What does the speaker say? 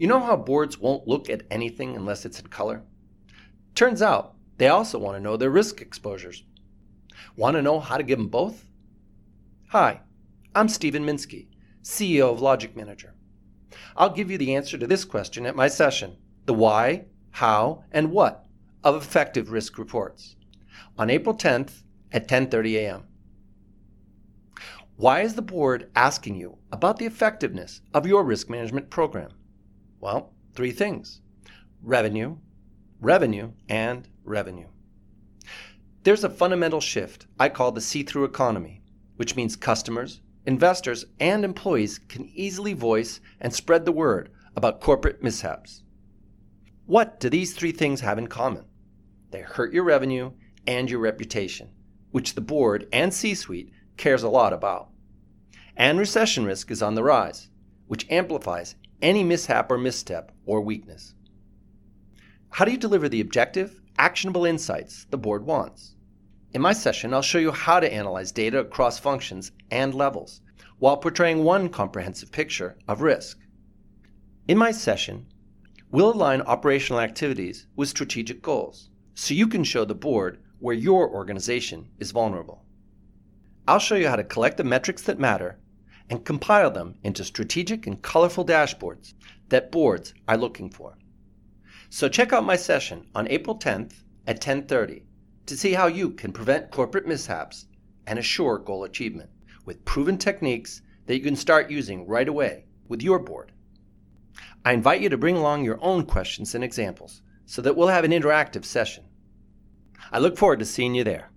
You know how boards won't look at anything unless it's in color? Turns out they also want to know their risk exposures. Want to know how to give them both? Hi, I'm Steven Minsky, CEO of LogicManager. I'll give you the answer to this question at my session the why, how, and what of effective risk reports on April 10th at 10:30 a.m. Why is the board asking you about the effectiveness of your risk management program? Well, three things revenue, revenue, and revenue. There's a fundamental shift I call the see through economy, which means customers, investors, and employees can easily voice and spread the word about corporate mishaps. What do these three things have in common? They hurt your revenue and your reputation, which the board and C suite cares a lot about. And recession risk is on the rise, which amplifies any mishap or misstep or weakness. How do you deliver the objective, actionable insights the board wants? In my session, I'll show you how to analyze data across functions and levels while portraying one comprehensive picture of risk. In my session, we'll align operational activities with strategic goals so you can show the board where your organization is vulnerable. I'll show you how to collect the metrics that matter and compile them into strategic and colorful dashboards that boards are looking for. So check out my session on April 10th at 10:30 to see how you can prevent corporate mishaps and assure goal achievement with proven techniques that you can start using right away with your board. I invite you to bring along your own questions and examples so that we'll have an interactive session. I look forward to seeing you there.